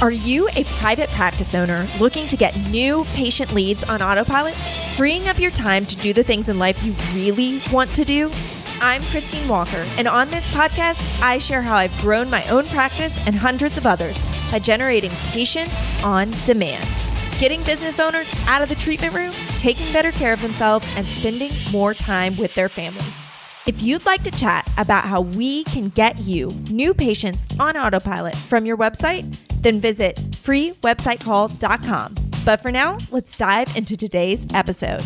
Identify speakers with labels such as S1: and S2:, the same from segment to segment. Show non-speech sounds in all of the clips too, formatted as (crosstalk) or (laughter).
S1: Are you a private practice owner looking to get new patient leads on autopilot, freeing up your time to do the things in life you really want to do? I'm Christine Walker, and on this podcast, I share how I've grown my own practice and hundreds of others by generating patients on demand, getting business owners out of the treatment room, taking better care of themselves, and spending more time with their families. If you'd like to chat about how we can get you new patients on autopilot from your website, then visit freewebsitecall.com. But for now, let's dive into today's episode.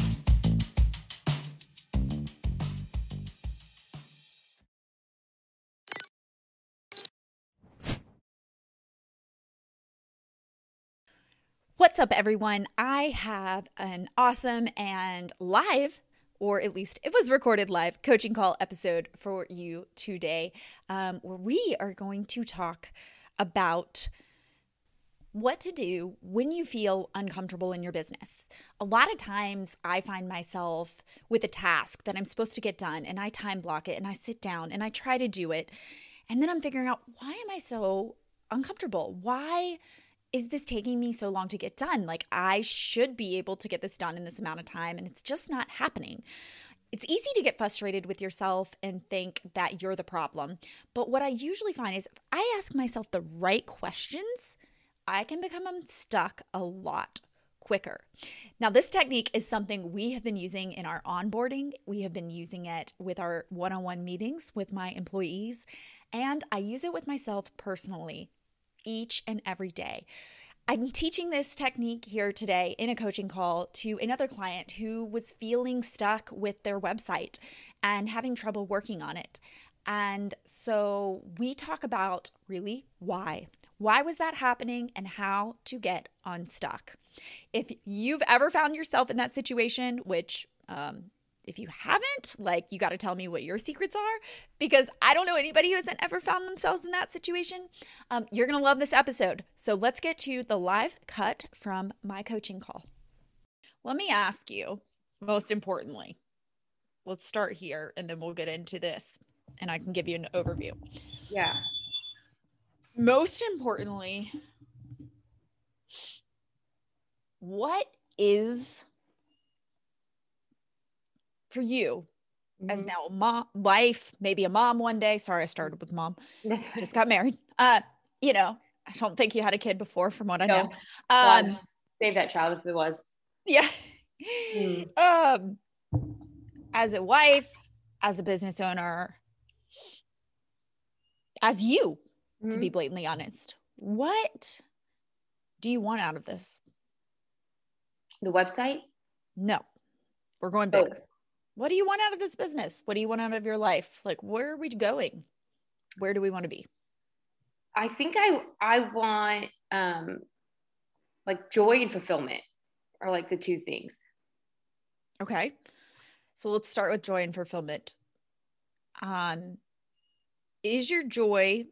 S1: What's up, everyone? I have an awesome and live or at least it was recorded live coaching call episode for you today, um, where we are going to talk about what to do when you feel uncomfortable in your business. A lot of times I find myself with a task that I'm supposed to get done and I time block it and I sit down and I try to do it. And then I'm figuring out why am I so uncomfortable? Why is this taking me so long to get done? Like, I should be able to get this done in this amount of time, and it's just not happening. It's easy to get frustrated with yourself and think that you're the problem. But what I usually find is if I ask myself the right questions, I can become unstuck a lot quicker. Now, this technique is something we have been using in our onboarding. We have been using it with our one on one meetings with my employees, and I use it with myself personally each and every day. I'm teaching this technique here today in a coaching call to another client who was feeling stuck with their website and having trouble working on it. And so we talk about really why. Why was that happening and how to get unstuck? If you've ever found yourself in that situation, which um, if you haven't, like you got to tell me what your secrets are because I don't know anybody who hasn't ever found themselves in that situation. Um, you're going to love this episode. So let's get to the live cut from my coaching call. Let me ask you, most importantly, let's start here and then we'll get into this and I can give you an overview.
S2: Yeah.
S1: Most importantly, what is for you mm-hmm. as now a mom, wife, maybe a mom one day. Sorry, I started with mom. Just got married. Uh, you know, I don't think you had a kid before, from what I know.
S2: Um, save that child if it was.
S1: Yeah. Mm. (laughs) Um, as a wife, as a business owner, as you, mm-hmm. to be mm-hmm. blatantly honest, what do you want out of this?
S2: The website?
S1: No, we're going oh. bigger. Oh. What do you want out of this business? What do you want out of your life? Like, where are we going? Where do we want to be?
S2: I think I I want um like joy and fulfillment are like the two things.
S1: Okay. So let's start with joy and fulfillment. Um is your joy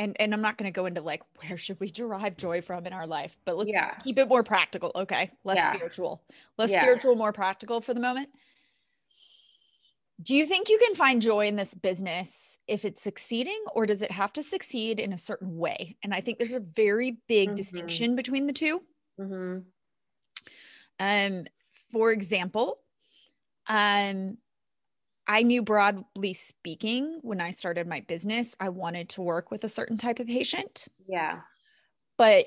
S1: and and I'm not going to go into like where should we derive joy from in our life, but let's yeah. keep it more practical, okay? Less yeah. spiritual. Less yeah. spiritual, more practical for the moment. Do you think you can find joy in this business if it's succeeding, or does it have to succeed in a certain way? And I think there's a very big mm-hmm. distinction between the 2 mm-hmm. Um, for example, um, I knew broadly speaking when I started my business, I wanted to work with a certain type of patient.
S2: Yeah.
S1: But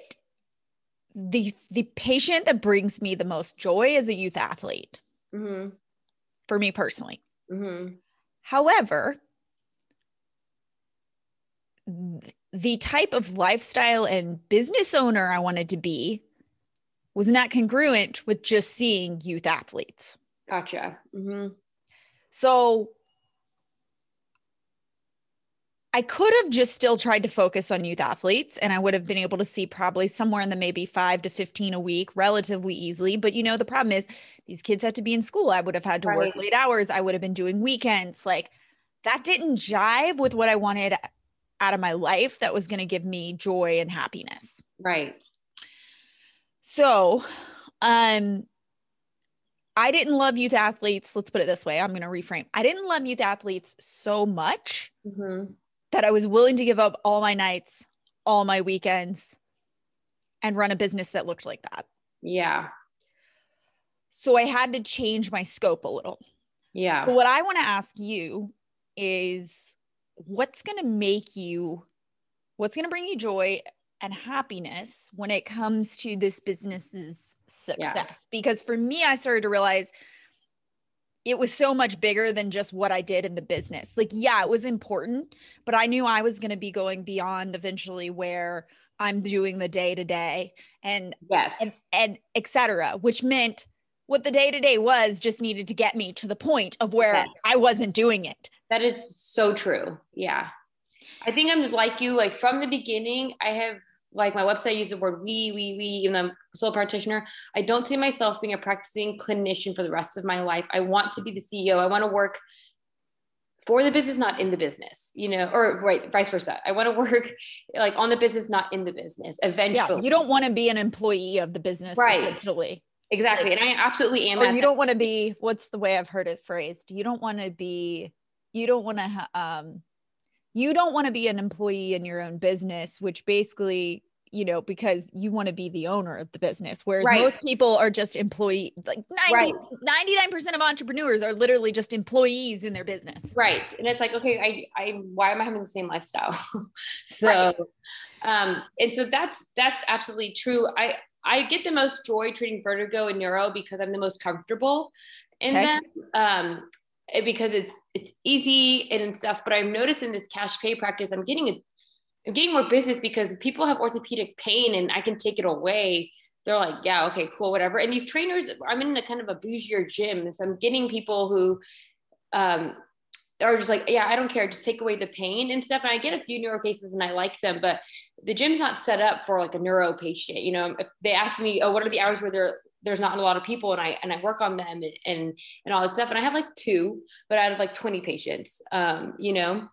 S1: the the patient that brings me the most joy is a youth athlete. Mm-hmm. For me personally. Mm-hmm. However, the type of lifestyle and business owner I wanted to be was not congruent with just seeing youth athletes.
S2: Gotcha. Mm-hmm.
S1: So I could have just still tried to focus on youth athletes and I would have been able to see probably somewhere in the maybe five to 15 a week relatively easily. But you know, the problem is these kids have to be in school. I would have had to right. work late hours. I would have been doing weekends. Like that didn't jive with what I wanted out of my life that was going to give me joy and happiness.
S2: Right.
S1: So, um, I didn't love youth athletes. Let's put it this way. I'm going to reframe. I didn't love youth athletes so much mm-hmm that I was willing to give up all my nights, all my weekends, and run a business that looked like that.
S2: Yeah.
S1: So I had to change my scope a little.
S2: Yeah.
S1: So what I want to ask you is what's going to make you what's going to bring you joy and happiness when it comes to this business's success yeah. because for me I started to realize it was so much bigger than just what I did in the business. Like yeah, it was important, but I knew I was going to be going beyond eventually where I'm doing the day to day and
S2: yes
S1: and, and etc. Which meant what the day to day was just needed to get me to the point of where yeah. I wasn't doing it.
S2: That is so true. Yeah. I think I'm like you, like from the beginning, I have like my website uses the word we, we, we, even though I'm a sole practitioner. I don't see myself being a practicing clinician for the rest of my life. I want to be the CEO. I want to work for the business, not in the business, you know, or right, vice versa. I want to work like on the business, not in the business eventually.
S1: Yeah, you don't want to be an employee of the business,
S2: right?
S1: Essentially.
S2: Exactly. Like, and I absolutely am.
S1: Or you don't want to be, what's the way I've heard it phrased? You don't want to be, you don't want to, um, you don't want to be an employee in your own business, which basically you know, because you want to be the owner of the business. Whereas right. most people are just employee, like 90, right. 99% of entrepreneurs are literally just employees in their business.
S2: Right. And it's like, okay, I, I, why am I having the same lifestyle? (laughs) so, right. um, and so that's, that's absolutely true. I, I get the most joy treating vertigo and neuro because I'm the most comfortable in okay. them. Um, because it's it's easy and stuff but i've noticed in this cash pay practice i'm getting a I'm getting more business because people have orthopedic pain and I can take it away. They're like, yeah, okay, cool, whatever. And these trainers, I'm in a kind of a bougier gym. So I'm getting people who um, are just like, yeah, I don't care, just take away the pain and stuff. And I get a few neuro cases and I like them, but the gym's not set up for like a neuro patient. You know, if they ask me, oh, what are the hours where there there's not a lot of people and I and I work on them and and, and all that stuff. And I have like two, but out of like 20 patients, um, you know.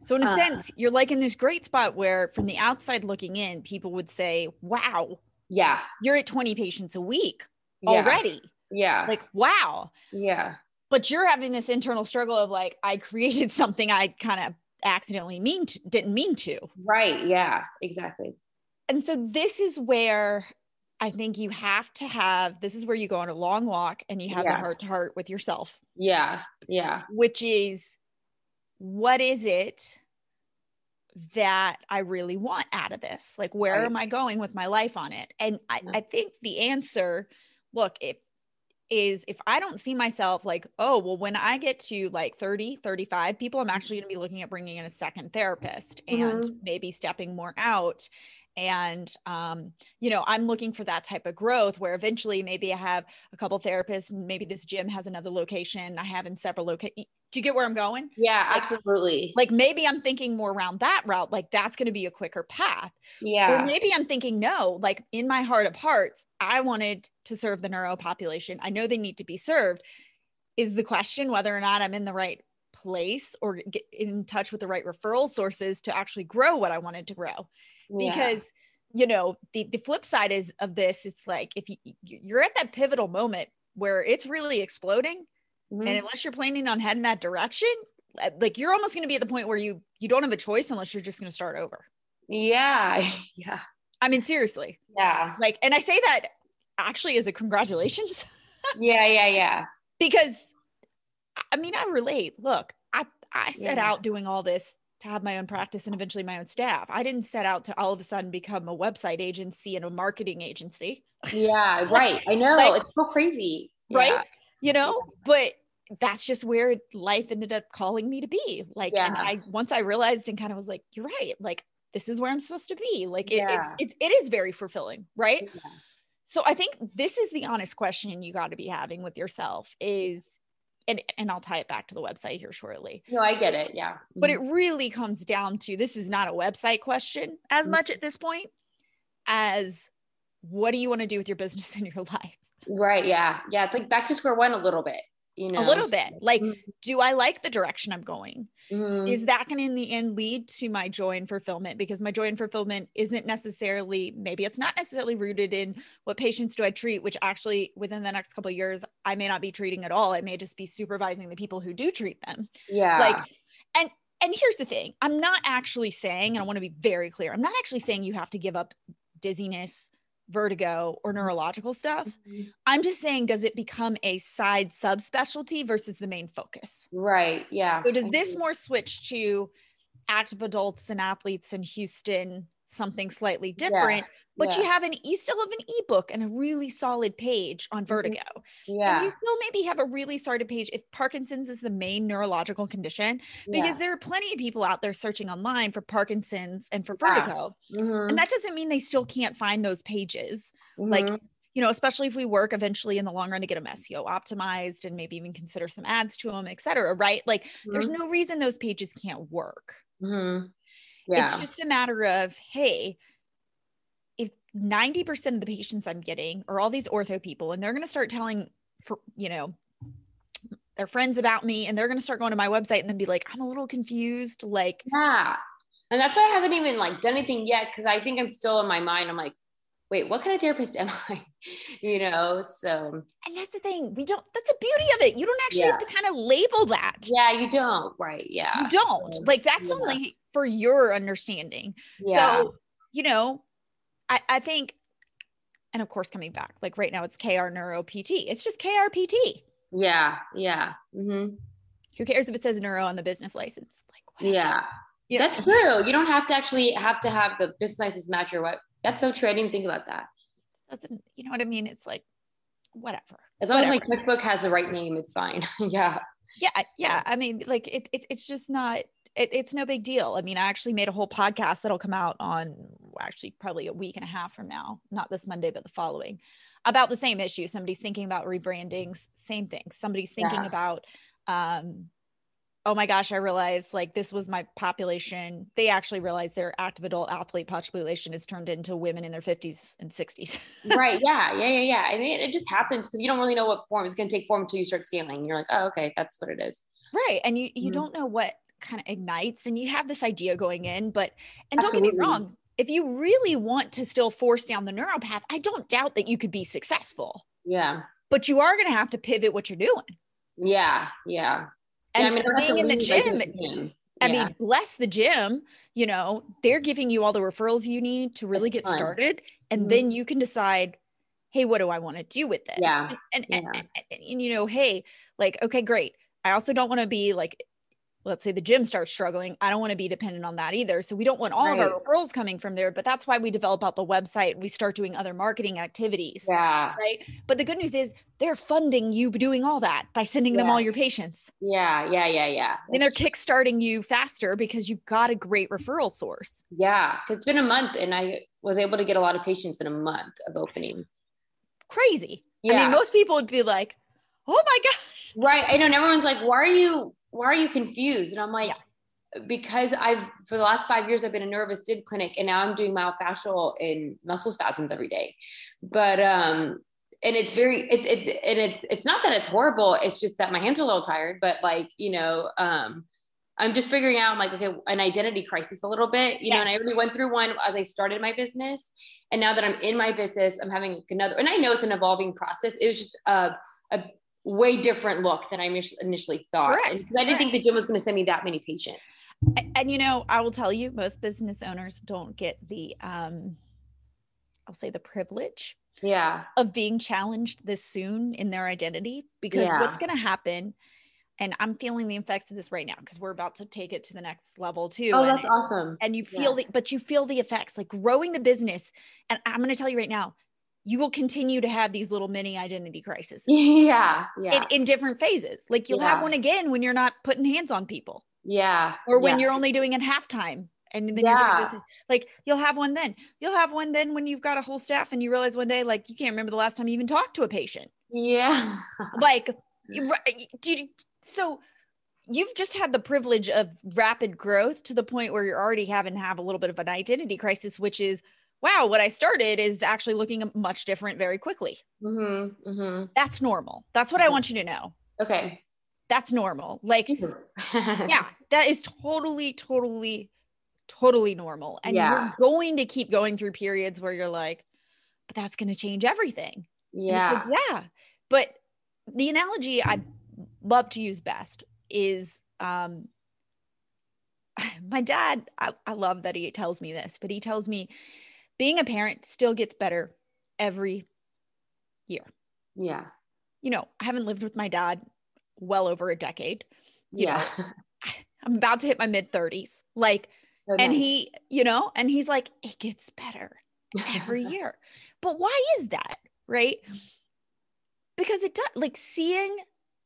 S1: So, in a uh, sense, you're like in this great spot where, from the outside looking in, people would say, Wow,
S2: yeah,
S1: you're at 20 patients a week already.
S2: Yeah.
S1: Like, wow.
S2: Yeah.
S1: But you're having this internal struggle of like, I created (laughs) something I kind of accidentally mean to, didn't mean to.
S2: Right. Yeah, exactly.
S1: And so, this is where I think you have to have this is where you go on a long walk and you have yeah. the heart to heart with yourself.
S2: Yeah. Yeah.
S1: Which is what is it that I really want out of this? Like, where right. am I going with my life on it? And I, I think the answer, look, if is if I don't see myself like, oh, well, when I get to like 30, 35 people, I'm actually going to be looking at bringing in a second therapist and mm-hmm. maybe stepping more out and um, you know i'm looking for that type of growth where eventually maybe i have a couple therapists maybe this gym has another location i have in several locations do you get where i'm going?
S2: Yeah like, absolutely.
S1: like maybe i'm thinking more around that route like that's going to be a quicker path.
S2: Yeah.
S1: Or maybe i'm thinking no like in my heart of hearts i wanted to serve the neuro population. I know they need to be served. Is the question whether or not i'm in the right place or get in touch with the right referral sources to actually grow what i wanted to grow because yeah. you know the the flip side is of this it's like if you you're at that pivotal moment where it's really exploding mm-hmm. and unless you're planning on heading that direction uh, like you're almost going to be at the point where you you don't have a choice unless you're just going to start over.
S2: Yeah. (laughs) Yeah.
S1: I mean seriously.
S2: Yeah.
S1: Like and i say that actually as a congratulations. (laughs)
S2: Yeah yeah yeah.
S1: Because i mean i relate. Look i i set yeah. out doing all this to have my own practice and eventually my own staff. I didn't set out to all of a sudden become a website agency and a marketing agency.
S2: Yeah, (laughs) right. I know. Like, it's so crazy.
S1: Right? Yeah. You know, but that's just where life ended up calling me to be. Like, yeah. and I once I realized and kind of was like, you're right. Like, this is where I'm supposed to be. Like, it, yeah. it's, it, it is very fulfilling, right? So I think this is the honest question you got to be having with yourself is and, and I'll tie it back to the website here shortly.
S2: No, I get it. Yeah.
S1: But it mm-hmm. really comes down to this is not a website question as mm-hmm. much at this point as what do you want to do with your business (laughs) in your life?
S2: Right. Yeah. Yeah. It's like back to square one a little bit you know
S1: a little bit like mm-hmm. do i like the direction i'm going? Mm-hmm. is that going to in the end lead to my joy and fulfillment? Because my joy and fulfillment isn't necessarily maybe it's not necessarily rooted in what patients do i treat which actually within the next couple years i may not be treating at all. I may just be supervising the people who do treat them.
S2: Yeah.
S1: like and and here's the thing. I'm not actually saying and i want to be very clear i'm not actually saying you have to give up dizziness vertigo or neurological stuff.
S2: Mhm.
S1: I'm just saying, does it become a side subspecialty versus the main focus?
S2: Right. Yeah.
S1: So does this more switch to active adults and athletes in Houston, something slightly different, but you have an you still have an ebook and a really solid page on vertigo. And
S2: Yeah.
S1: you still maybe have a really solid page if Parkinson's is the main neurological condition, because
S2: yeah.
S1: there are plenty of people out there searching online for Parkinson's and for
S2: Yeah.
S1: vertigo.
S2: Mhm,
S1: And that doesn't mean they still can't find those pages. Like,
S2: mhm.
S1: you know, especially if we work eventually in the long run to get them SEO optimized and maybe even consider some ads to them, et cetera, right? Like, there's no reason those pages can't work.
S2: Mhm. Yeah.
S1: It's just a matter of, hey, if 90% of the patients I'm getting are all these ortho people and they're going to start telling for, you know, their friends about me and they're going to start going to my website and then be like, I'm a little confused. Like,
S2: Yeah. And that's why I haven't even like done anything yet because I think I'm still in my mind. I'm like, wait, what kind of therapist am I? (laughs) you know, so
S1: and that's the thing. We don't, that's the beauty of it. You don't actually have to kind of label that.
S2: yeah, you don't. Right. Yeah.
S1: You don't.
S2: So,
S1: Like, that's
S2: yeah.
S1: only for your understanding.
S2: Yeah.
S1: So, you know, I, I think, and of course, coming back, like right now it's KR Neuro PT. It's just KRPT.
S2: yeah. Yeah. Mm-hmm.
S1: Who cares if it says neuro on the business license? Like.
S2: Yeah.
S1: You know,
S2: That's true. You don't have to actually have to have the business license match or what. That's so true. I didn't think about that.
S1: doesn't, you know what I mean? It's like, whatever.
S2: As long as my
S1: Whatever.
S2: checkbook has the right name, it's fine. (laughs) yeah.
S1: Yeah. Yeah. I mean, like, it, it, it's just not, it, it's no big deal. I mean, I actually made a whole podcast that'll come out on actually probably a week and a half from now, not this Monday, but the following, about the same issue. Somebody's thinking about rebranding, s- same thing. Somebody's thinking
S2: Yeah.
S1: about, um, oh my gosh, I realized like this was my population. They actually realized their active adult athlete population is turned into women in their 50s and 60s.
S2: right. (laughs) Yeah. Yeah. Yeah. Yeah. I mean, it just happens because you don't really know what form it's going to take form until you start scaling. You're like, oh, okay, that's what it is.
S1: right. And you, you
S2: Mhm.
S1: don't know what kind of ignites and you have this idea going in, but, and don't get me wrong. If you really want to still force down the neural path, I don't doubt that you could be successful,
S2: Yeah.
S1: but you are going to have to pivot what you're doing.
S2: Yeah. Yeah.
S1: And
S2: yeah, I mean,
S1: being in the gym,
S2: gym.
S1: I
S2: Yeah.
S1: mean, bless the gym, you know, they're giving you all the referrals you need to really get
S2: ton.
S1: started. And
S2: Mhm.
S1: then you can decide, hey, what do I want to do with this?
S2: Yeah,
S1: And, and,
S2: yeah.
S1: and, and, and, you know, hey, like, okay, great. I also don't want to be like, let's say the gym starts struggling. I don't want to be dependent on that either. So we don't want all of our referrals coming from there. But that's why we develop out the website. We start doing other marketing activities.
S2: yeah.
S1: Right. But the good news is they're funding you doing all that by sending them all your patients.
S2: Yeah. Yeah. Yeah. Yeah.
S1: And they're kickstarting you faster because you've got a great referral source.
S2: Yeah. It's been a month and I was able to get a lot of patients in a month of opening.
S1: Crazy.
S2: Yeah.
S1: I mean, most people would be like, oh my gosh.
S2: Right. I know. And everyone's like, why are you, why are you confused? And I'm like, because I've, for the last five years, I've been a nervous dib clinic and now I'm doing myofascial and muscle spasms every day. But, um, and it's very, it's, it's, and it's, it's not that it's horrible. It's just that my hands are a little tired, but like, you know, um, I'm just figuring out like, okay, an identity crisis a little bit, you know, and I
S1: Yes.
S2: already went through one as I started my business. And now that I'm in my business, I'm having another, and I know it's an evolving process. It was just a, a way different look than I initially thought.
S1: Correct,
S2: And 'cause I didn't think the gym was going to send me that many patients.
S1: A- And, you know, I will tell you, most business owners don't get the, um, I'll say the privilege
S2: Yeah.
S1: of being challenged this soon in their identity because what's going to happen, and I'm feeling the effects of this right now because we're about to take it to the next level too.
S2: Oh,
S1: and
S2: that's awesome.
S1: and you feel the but you feel the effects like growing the business and i'm going to tell you right now you will continue to have these little mini identity crises
S2: yeah. (laughs) Yeah.
S1: in, in different phases like you'll have one again when you're not putting hands on people
S2: yeah.
S1: or when
S2: yeah.
S1: you're only doing it halftime and then you're
S2: Yeah.
S1: doing like you'll have one then you'll have one then when you've got a whole staff and you realize one day like you can't remember the last time you even talked to a patient
S2: Yeah. (laughs)
S1: like you, (laughs) do you- so you've just had the privilege of rapid growth to the point where you're already having to have a little bit of an identity crisis which is wow what i started is actually looking much different very quickly
S2: mm-hmm. Mm-hmm.
S1: that's normal that's what i want you to know
S2: Okay.
S1: that's normal like (laughs)
S2: yeah.
S1: that is totally totally totally normal and
S2: Yeah.
S1: you're going to keep going through periods where you're like but that's going to change everything
S2: Yeah.
S1: like, yeah. But the analogy I love to use best is um (sighs) my dad, I, I love that he tells me this, but he tells me being a parent still gets better every year.
S2: Yeah.
S1: You know, I haven't lived with my dad well over a decade. You
S2: Yeah.
S1: know, (laughs) I'm about to hit my mid 30s. Like,
S2: So
S1: and
S2: nice.
S1: he, you know, and he's like, it gets better every (laughs) year. But why is that? Right? Because it does, like seeing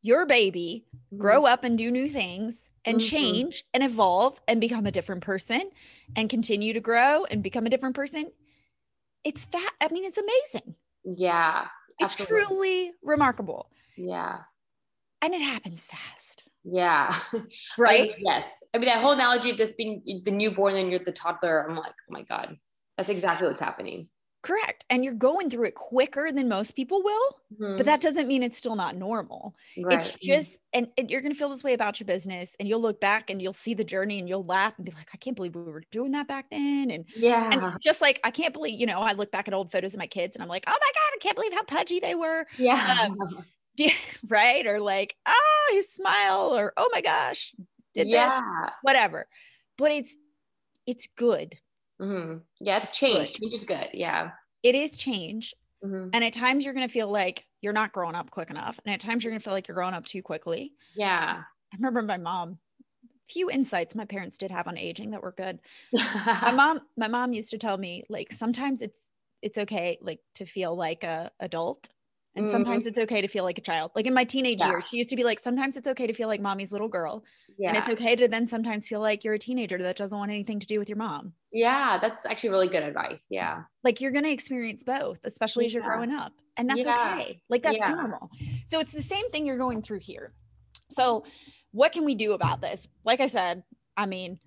S1: your baby grow up and do new things and
S2: Mhm.
S1: change and evolve and become a different person and continue to grow and become a different person. It's fat. I mean, it's amazing.
S2: Yeah.
S1: It's
S2: absolutely.
S1: truly remarkable.
S2: Yeah.
S1: And it happens fast.
S2: Yeah. (laughs)
S1: Right.
S2: I- yes. I mean, that whole analogy of this being the newborn and you're the toddler, I'm like, oh my God, that's exactly what's happening.
S1: Correct. And you're going through it quicker than most people will,
S2: Mhm.
S1: but that doesn't mean it's still not normal.
S2: Right.
S1: It's just, and, and you're going to feel this way about your business and you'll look back and you'll see the journey and you'll laugh and be like, I can't believe we were doing that back then. And,
S2: yeah.
S1: and it's just like, I can't believe, you know, I look back at old photos of my kids and I'm like, oh my God, I can't believe how pudgy they were.
S2: yeah.
S1: um, (laughs) right. Or like, oh, his smile or, oh my gosh, did this,
S2: yeah.
S1: whatever. But it's, it's good.
S2: Hmm Yeah. It's change. Change is good. Yeah.
S1: It is change.
S2: hmm
S1: And at times you're going to feel like you're not growing up quick enough. And at times you're going to feel like you're growing up too quickly.
S2: Yeah.
S1: I remember my mom, few insights my parents did have on aging that were good. My (laughs) mom, my mom used to tell me like sometimes it's it's okay like to feel like a adult and
S2: Mhm.
S1: sometimes it's okay to feel like a child. Like in my teenage
S2: Yeah.
S1: years, she used to be like sometimes it's okay to feel like mommy's little girl
S2: yeah.
S1: and it's okay to then sometimes feel like you're a teenager that doesn't want anything to do with your mom.
S2: yeah. That's actually really good advice. Yeah.
S1: Like you're going to experience both, especially as you're growing up. And that's
S2: Yeah.
S1: okay. Like that's
S2: Yeah.
S1: normal. So it's the same thing you're going through here. So what can we do about this? Like I said, I mean,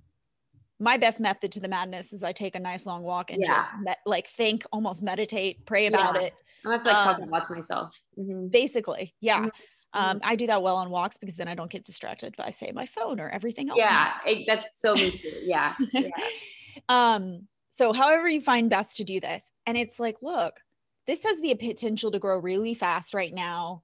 S1: my best method to the madness is I take a nice long walk and just
S2: Yeah.
S1: met, like think, almost meditate, pray about
S2: Yeah.
S1: it.
S2: I'm gonna have to like talk
S1: Um,
S2: a lot to myself. Mhm.
S1: Basically, yeah.
S2: Mhm.
S1: Um, I do that well on walks because then I don't get distracted by say my phone or everything else.
S2: Yeah. It, that's so me too. Yeah. (laughs) Yeah.
S1: um, so however you find best to do this. And it's like, look, this has the potential to grow really fast right now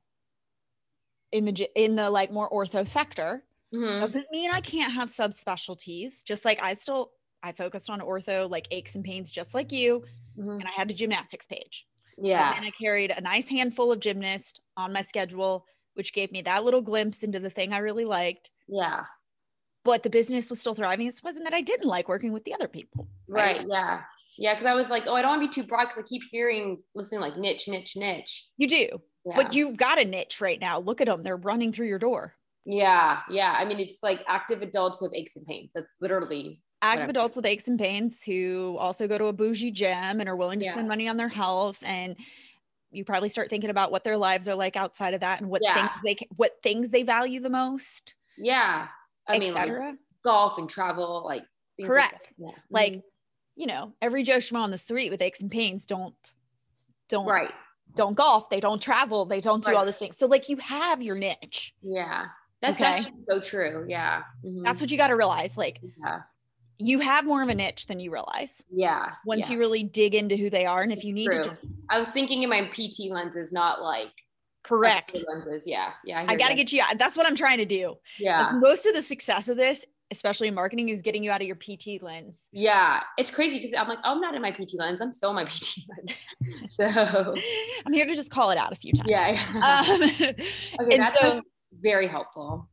S1: in the in the like more ortho sector.
S2: Mhm.
S1: Doesn't mean I can't have subspecialties. Just like I still I focused on ortho like aches and pains just like you
S2: Mhm.
S1: and I had a gymnastics page.
S2: Yeah.
S1: And I carried a nice handful of gymnasts on my schedule which gave me that little glimpse into the thing I really liked.
S2: Yeah.
S1: But the business was still thriving. It wasn't that I didn't like working with the other people.
S2: Right. Yeah. Yeah. Cause I was like, oh, I don't want to be too broad because I keep hearing, listening like niche, niche, niche.
S1: You do.
S2: Yeah.
S1: But you've got a niche right now. Look at them. They're running through your door.
S2: yeah. Yeah. I mean, it's like active adults with aches and pains. That's literally.
S1: Active adults with aches and pains who also go to a bougie gym and are willing to
S2: Yeah.
S1: spend money on their health. And you probably start thinking about what their lives are like outside of that and what
S2: Yeah.
S1: things they what things they value the most,
S2: Yeah. I mean, like
S1: etc.
S2: golf and travel, like. things like
S1: Correct.
S2: Yeah.
S1: Like,
S2: Mhm.
S1: you know, every Joe Schmo on the street with aches and pains don't don't
S2: right.
S1: don't golf, they don't travel, they don't do
S2: Right.
S1: all the things. So like you have your niche.
S2: Yeah. That's
S1: Okay.
S2: actually so true. Yeah. Mhm.
S1: That's what you got to realize. Like
S2: yeah.
S1: You have more of a niche than you realize.
S2: Yeah.
S1: once
S2: yeah.
S1: you really dig into who they are and if you need
S2: True.
S1: to just
S2: I was thinking in my PT lenses, not like
S1: correct
S2: lenses. Yeah. Yeah.
S1: i
S2: hear
S1: got to get you out. that's what i'm trying to do.
S2: Yeah.
S1: most of the success of this especially in marketing is getting you out of your pt lens
S2: Yeah. It's crazy because I'm like, oh, I'm not in my PT lens. I'm still in my (laughs) PT lens. (laughs) so
S1: i'm here to just call it out a few times
S2: yeah.
S1: um, (laughs)
S2: okay. That's
S1: so
S2: very helpful.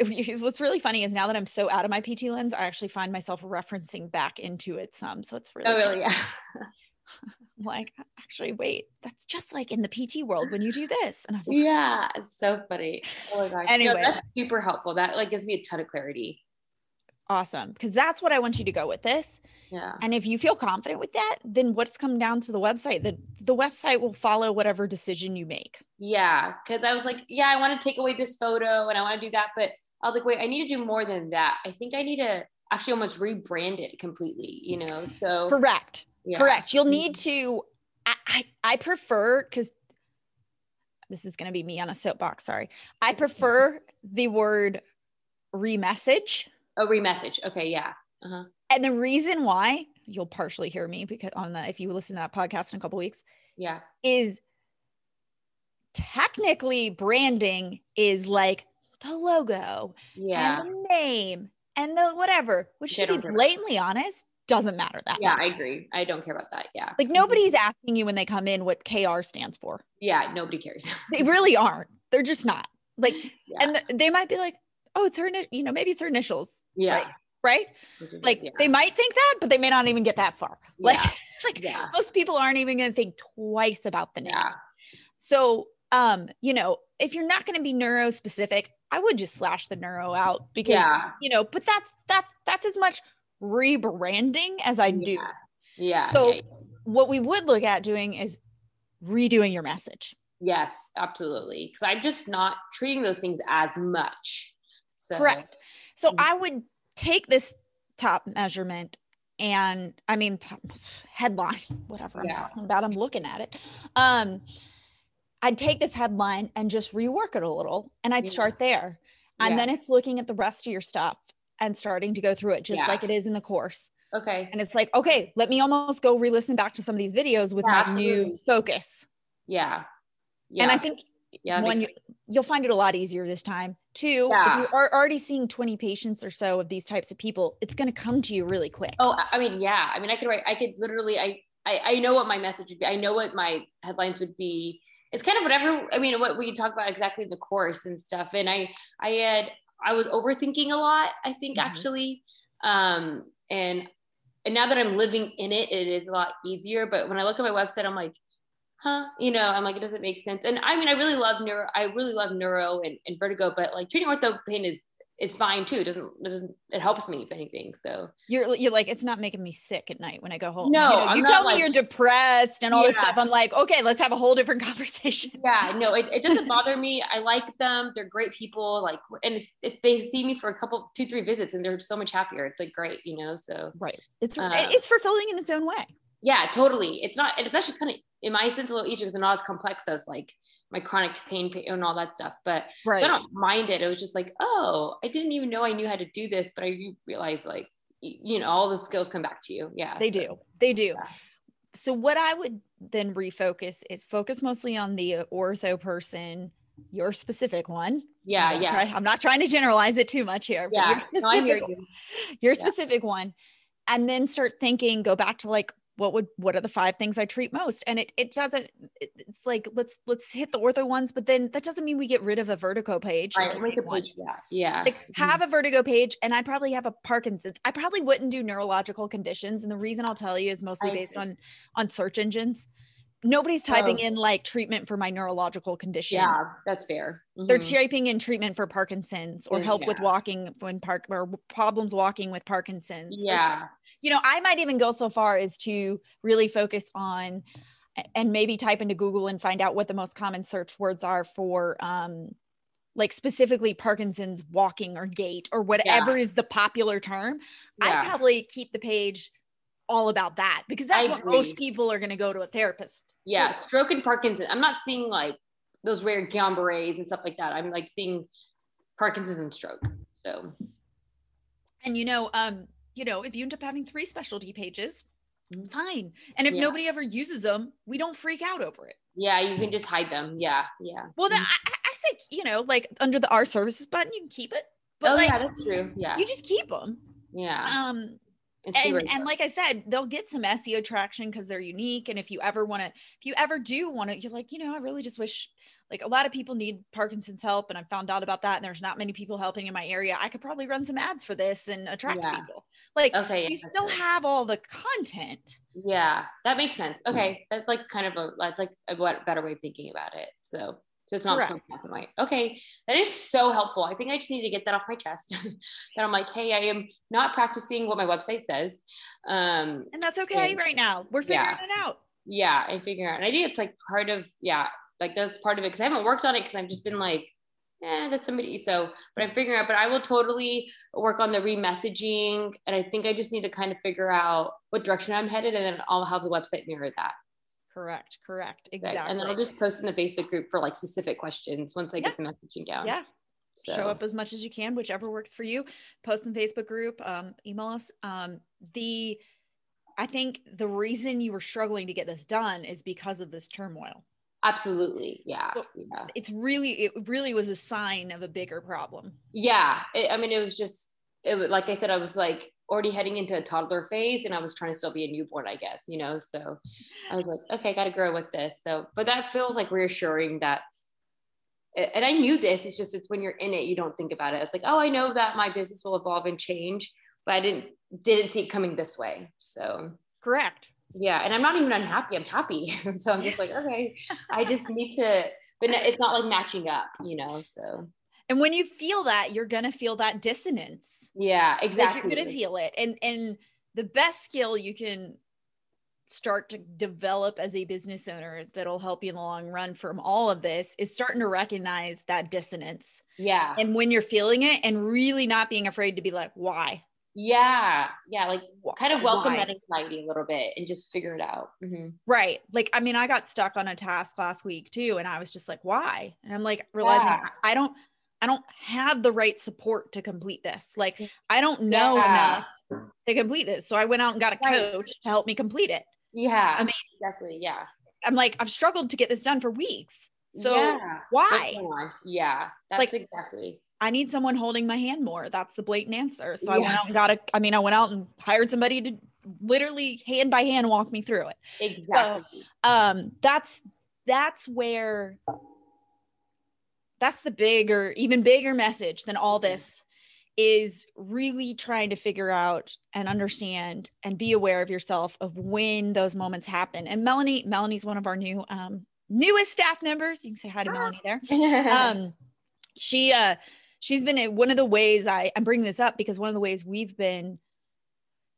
S2: (laughs)
S1: what's really funny is now that i'm so out of my pt lens i actually find myself referencing back into it some so it's really
S2: Oh, really? Yeah. (laughs)
S1: Like actually wait that's just like in the pt world when you do this and i'm like,
S2: Yeah. It's so funny. Oh my gosh. No,
S1: Anyway.
S2: that's super helpful. That like gives me a ton of clarity.
S1: awesome because that's what i want you to go with this
S2: Yeah.
S1: And if you feel confident with that, then what's come down to the website? The the website will follow whatever decision you make.
S2: Yeah. Cause I was like, yeah, I want to take away this photo and I want to do that. But I was like, wait, I need to do more than that. I think I need to actually almost rebrand it completely, you know? So
S1: Correct.
S2: yeah.
S1: Correct. You'll need to I I, I prefer because this is gonna be me on a soapbox, sorry. I prefer the word remessage.
S2: Oh, remessage. Okay. Yeah. Uh-huh.
S1: And the reason why you'll partially hear me because on the if you listen to that podcast in a couple weeks
S2: Yeah.
S1: is technically branding is like the logo
S2: Yeah.
S1: and the name and the whatever, which
S2: They
S1: to be
S2: don't care about.
S1: blatantly honest, doesn't matter that
S2: Yeah,
S1: much.
S2: I agree. I don't care about that. Yeah.
S1: Like nobody's asking you when they come in what KR stands for.
S2: Yeah, nobody cares. (laughs)
S1: They really aren't. They're just not. Like,
S2: Yeah.
S1: and th- they might be like, oh, it's her, you know, maybe it's her initials,
S2: yeah.
S1: right? right? Like
S2: yeah.
S1: they might think that, but they may not even get that far. (laughs) Like,
S2: Yeah. (laughs)
S1: like
S2: Yeah.
S1: most people aren't even going to think twice about the name.
S2: Yeah.
S1: So, um, you know, if you're not going to be neuro specific, I would just slash the neuro out because
S2: Yeah.
S1: you know, but that's that's that's as much rebranding as I do.
S2: Yeah. Yeah.
S1: So
S2: yeah.
S1: what we would look at doing is redoing your message.
S2: Yes, absolutely. Because I'm just not treating those things as much. So
S1: Correct. So
S2: Mhm.
S1: I would take this top measurement and I mean top (sighs) headline, whatever I'm talking about. I'm looking at it. Um I'd take this headline and just rework it a little and I'd
S2: Yeah.
S1: start there. And
S2: Yeah.
S1: then it's looking at the rest of your stuff and starting to go through it just
S2: Yeah.
S1: like it is in the course.
S2: Okay.
S1: And it's like, okay, let me almost go re-listen back to some of these videos with my new focus.
S2: Yeah. Yeah.
S1: And I think
S2: yeah,
S1: one, you, you'll find it a lot easier this time. Two, if you are already seeing 20 patients or so of these types of people, it's going to come to you really quick.
S2: Oh, I- I mean, yeah. I mean, I could write. I could literally. I, I. I know what my message would be. I know what my headlines would be. It's kind of whatever. I mean, what we talk about exactly the course and stuff. And I. I had. I was overthinking a lot. I think
S1: Mhm.
S2: actually. Um. And. And now that I'm living in it, it is a lot easier. But when I look at my website, I'm like, huh? You know, I'm like, it doesn't make sense. And I mean, I really love neuro. I really love neuro and, and vertigo. But like treating ortho pain is is fine too. It doesn't doesn't it helps me if anything. So.
S1: You're, you're like, it's not making me sick at night when I go home.
S2: No,
S1: you, know, you tell
S2: like-
S1: me you're depressed and all this stuff. I'm like, okay, let's have a whole different (laughs) conversation.
S2: yeah no it, it doesn't (laughs) bother me i like them they're great people like and if, if they see me for a couple two three visits and they're so much happier it's like great you know so
S1: Right. It's,
S2: Uh,
S1: it's fulfilling in its own way.
S2: yeah totally it's not it's actually kind of in my sense a little easier because they're not as complex as like my chronic pain, pain and all that stuff but
S1: Right.
S2: so i don't mind it it was just like oh i didn't even know i knew how to do this but i realized like you know all the skills come back to you yeah
S1: They
S2: so-
S1: do. They do.
S2: Yeah.
S1: So what I would then refocus is focus mostly on the ortho person, your specific one.
S2: yeah
S1: I'm
S2: yeah
S1: try- I'm not trying to generalize it too much here. but
S2: yeah
S1: your
S2: no, I hear you.
S1: your
S2: Yeah.
S1: specific one, and then start thinking. Go back to like what would what are the five things I treat most, and it it doesn't. it's like let's let's hit the ortho ones, but then that doesn't mean we get rid of a vertigo page.
S2: right a page yeah yeah
S1: like have a vertigo page and i'd probably have a parkinson's i probably wouldn't do neurological conditions and the reason i'll tell you is mostly based on on search engines nobody's typing
S2: Oh.
S1: in like treatment for my neurological condition.
S2: Yeah that's fair.
S1: They're
S2: Mhm.
S1: typing in treatment for parkinson's or
S2: Yeah,
S1: help with walking when park or problems walking with parkinson's
S2: yeah.
S1: you know i might even go so far as to really focus on and maybe type into google and find out what the most common search words are for um like specifically parkinson's walking or gait or whatever is the popular term. I'd probably keep the page all about that because that's
S2: I
S1: what most people are going to go to a therapist
S2: yeah
S1: for.
S2: stroke and parkinson i'm not seeing like those rare guillain-barres and stuff like that. I'm like seeing parkinson's and stroke so.
S1: And you know um you know if you end up having three specialty pages
S2: Mhm.
S1: fine. And if
S2: Yeah.
S1: nobody ever uses them we don't freak out over it.
S2: Yeah you can just hide them. Yeah yeah.
S1: Well, then. I, I- I say, you know, like under the our services button, you can keep it, but
S2: oh
S1: like
S2: yeah that's true. Yeah.
S1: you just keep them.
S2: yeah.
S1: Um,
S2: and,
S1: and and like I said, they'll get some SEO traction because they're unique. And if you ever want to, if you ever do want to, you're like, you know, I really just wish. Like a lot of people need Parkinson's help, and I found out about that. And there's not many people helping in my area. I could probably run some ads for this and attract
S2: Yeah.
S1: people. Like
S2: okay
S1: you
S2: that's
S1: still
S2: right.
S1: have all the content.
S2: yeah that makes sense okay that's like kind of a that's like a what better way of thinking about it so so it's not so
S1: Correct.
S2: black and white. Okay, that is so helpful. I think I just need to get that off my chest. (laughs) that I'm like, hey, I am not practicing what my website says. Um,
S1: And that's okay
S2: And-
S1: right now. We're figuring
S2: yeah.
S1: it out.
S2: yeah and figuring out and i think it's like part of yeah like that's part of it because i haven't worked on it because i've just been like eh, that's somebody so but i'm figuring out but i will totally work on the remessaging and i think i just need to kind of figure out what direction i'm headed and then i'll have the website mirror that
S1: Correct. Correct.
S2: Right.
S1: Exactly.
S2: and then i'll just post in the facebook group for like specific questions once i get the messaging down
S1: yeah.
S2: so
S1: show up as much as you can whichever works for you post in facebook group um, email us um, the i think the reason you were struggling to get this done is because of this turmoil
S2: absolutely yeah
S1: So-
S2: yeah
S1: it's really it really was a sign of a bigger problem
S2: yeah it, i mean it was just it was like i said i was like already heading into a toddler phase and I was trying to still be a newborn, I guess, you know. So I was like, okay, I gotta grow with this. So but that feels like reassuring that and I knew this, it's just it's when you're in it, you don't think about it. It's like, oh, I know that my business will evolve and change, but I didn't didn't see it coming this way. So
S1: correct.
S2: Yeah. And I'm not even unhappy. I'm happy. (laughs) so I'm just like, okay, I just need to, but it's not like matching up, you know. So
S1: and when you feel that, you're gonna feel that dissonance.
S2: Yeah, exactly.
S1: Like you're gonna feel it. And and the best skill you can start to develop as a business owner that'll help you in the long run from all of this is starting to recognize that dissonance.
S2: Yeah.
S1: And when you're feeling it and really not being afraid to be like, why?
S2: Yeah. Yeah. Like kind of welcome why? that anxiety a little bit and just figure it out.
S1: Mm-hmm. Right. Like, I mean, I got stuck on a task last week too. And I was just like, why? And I'm like realizing yeah. I don't, I don't have the right support to complete this. Like, I don't know yeah. enough to complete this. So I went out and got a right. coach to help me complete it.
S2: Yeah. I mean, exactly. Yeah.
S1: I'm like, I've struggled to get this done for weeks. So yeah. why?
S2: Yeah. That's like, exactly.
S1: I need someone holding my hand more. That's the blatant answer. So yeah. I went out and got a, I mean, I went out and hired somebody to literally hand by hand walk me through it.
S2: Exactly.
S1: So, um, that's, that's where that's the bigger, even bigger message than all this is really trying to figure out and understand and be aware of yourself of when those moments happen. And Melanie, Melanie's one of our new um newest staff members. You can say hi to Melanie there. (laughs) Um she uh she's been a, one of the ways I, I'm bringing this up because one of the ways we've been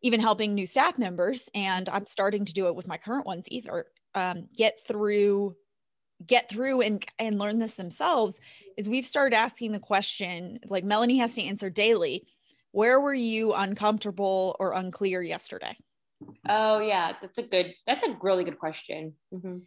S1: even helping new staff members, and I'm starting to do it with my current ones either, um, get through get through and and learn this themselves is we've started asking the question like Melanie has to answer daily where were you uncomfortable or unclear yesterday
S2: oh yeah that's a good that's a really good question
S1: mm-hmm.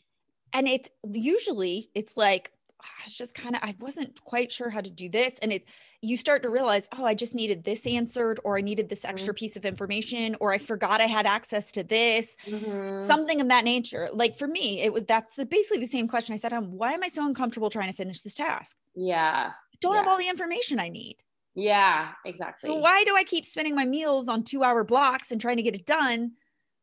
S1: and it's usually it's like I was just kind of I wasn't quite sure how to do this and it you start to realize oh I just needed this answered or I needed this extra mm-hmm. piece of information or I forgot I had access to this mm-hmm. something of that nature like for me it was that's the, basically the same question I said um, why am I so uncomfortable trying to finish this task
S2: yeah
S1: I don't
S2: yeah.
S1: have all the information I need
S2: yeah exactly
S1: so why do I keep spending my meals on 2 hour blocks and trying to get it done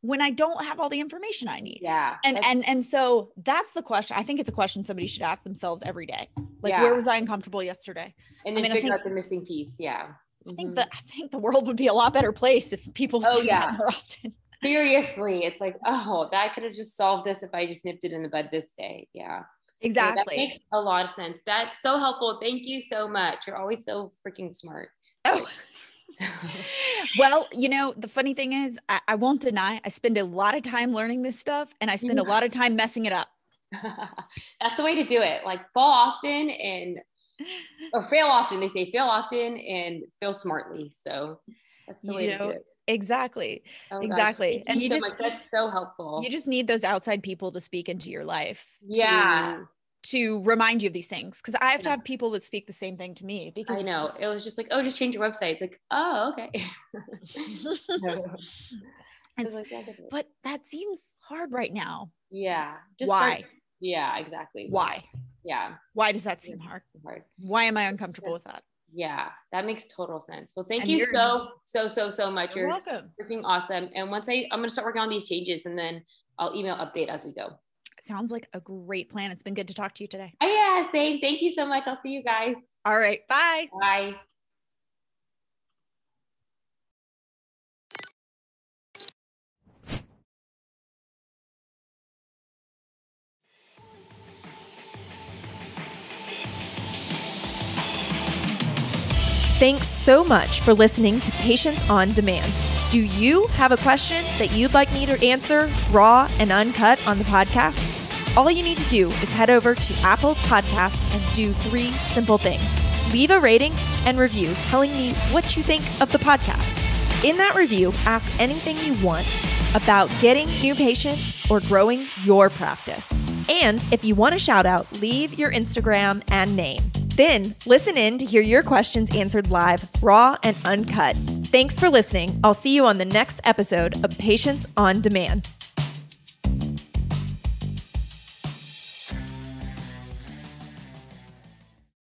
S1: when I don't have all the information I need.
S2: Yeah.
S1: And and and so that's the question. I think it's a question somebody should ask themselves every day. Like yeah. where was I uncomfortable yesterday?
S2: And then I mean, figure think, out the missing piece. Yeah.
S1: I think mm-hmm. that I think the world would be a lot better place if people oh, yeah. that more often. (laughs)
S2: Seriously, it's like, oh, that could have just solved this if I just nipped it in the bud this day. Yeah.
S1: Exactly.
S2: So that makes a lot of sense. That's so helpful. Thank you so much. You're always so freaking smart.
S1: Oh, (laughs) (laughs) well, you know, the funny thing is, I, I, won't deny I spend a lot of time learning this stuff and I spend yeah. a lot of time messing it up. (laughs)
S2: That's the way to do it. Like fall often and or fail often. They say fail often and fail smartly. So that's the you way know, to do it.
S1: Exactly. Oh, exactly.
S2: And you, you so just much. that's so helpful.
S1: You just need those outside people to speak into your life.
S2: Yeah.
S1: To, to remind you of these things because I have to have people that speak the same thing to me because
S2: I know. It was just like oh just change your website. It's like oh okay. (laughs)
S1: Like, yeah, but that seems hard right now.
S2: Yeah.
S1: Just why? Start,
S2: yeah exactly.
S1: Why?
S2: Yeah.
S1: Why does that seem hard? hard. Why am I uncomfortable
S2: yeah.
S1: with that?
S2: Yeah that makes total sense. Well thank and you so so so so much.
S1: You're, you're welcome.
S2: freaking awesome. And once I I'm gonna start working on these changes and then I'll email update as we go
S1: sounds like a great plan. It's been good to talk to you today.
S2: Oh, yeah, same. Thank you so much. I'll see you guys.
S1: All right. Bye.
S2: Bye.
S3: Thanks so much for listening to Patients on Demand. Do you have a question that you'd like me to answer raw and uncut on the podcast? All you need to do is head over to Apple Podcast and do three simple things. Leave a rating and review telling me what you think of the podcast. In that review, ask anything you want about getting new patients or growing your practice. And if you want a shout out, leave your Instagram and name. Then listen in to hear your questions answered live, raw and uncut. Thanks for listening. I'll see you on the next episode of Patients on Demand.